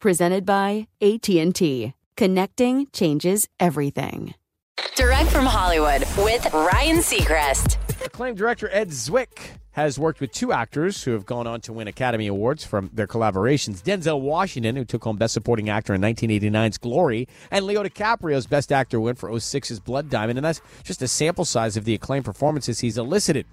Presented by AT&T. Connecting changes everything. Direct from Hollywood with Ryan Seacrest. Acclaimed director Ed Zwick has worked with two actors who have gone on to win Academy Awards from their collaborations. Denzel Washington, who took home Best Supporting Actor in 1989's Glory, and Leo DiCaprio's Best Actor win for 06's Blood Diamond. And that's just a sample size of the acclaimed performances he's elicited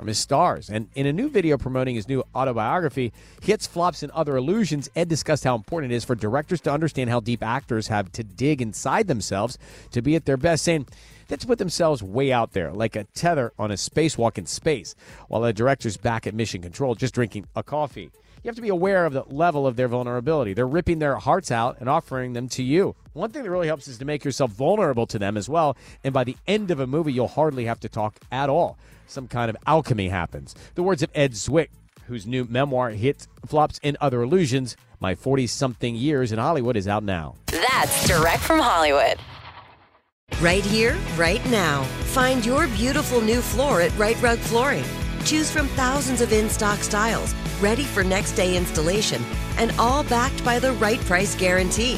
from his stars. And in a new video promoting his new autobiography, Hits, Flops, and Other Illusions, Ed discussed how important it is for directors to understand how deep actors have to dig inside themselves to be at their best, saying, to put themselves way out there, like a tether on a spacewalk in space, while the director's back at mission control just drinking a coffee. You have to be aware of the level of their vulnerability. They're ripping their hearts out and offering them to you. One thing that really helps is to make yourself vulnerable to them as well. And by the end of a movie, you'll hardly have to talk at all. Some kind of alchemy happens. The words of Ed Zwick, whose new memoir, Hits, Flops, and Other Illusions, My 40 something Years in Hollywood, is out now. That's direct from Hollywood. Right here, right now. Find your beautiful new floor at Rite Rug Flooring. Choose from thousands of in stock styles, ready for next day installation, and all backed by the right price guarantee.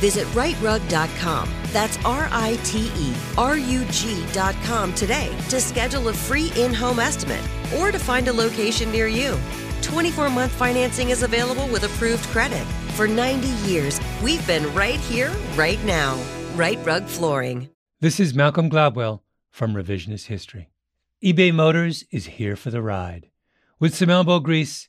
Visit riterug.com. That's R I T E R U G.com today to schedule a free in home estimate or to find a location near you. 24 month financing is available with approved credit. For 90 years, we've been right here, right now. Rite Rug Flooring. This is Malcolm Gladwell from Revisionist History. eBay Motors is here for the ride. With some elbow grease,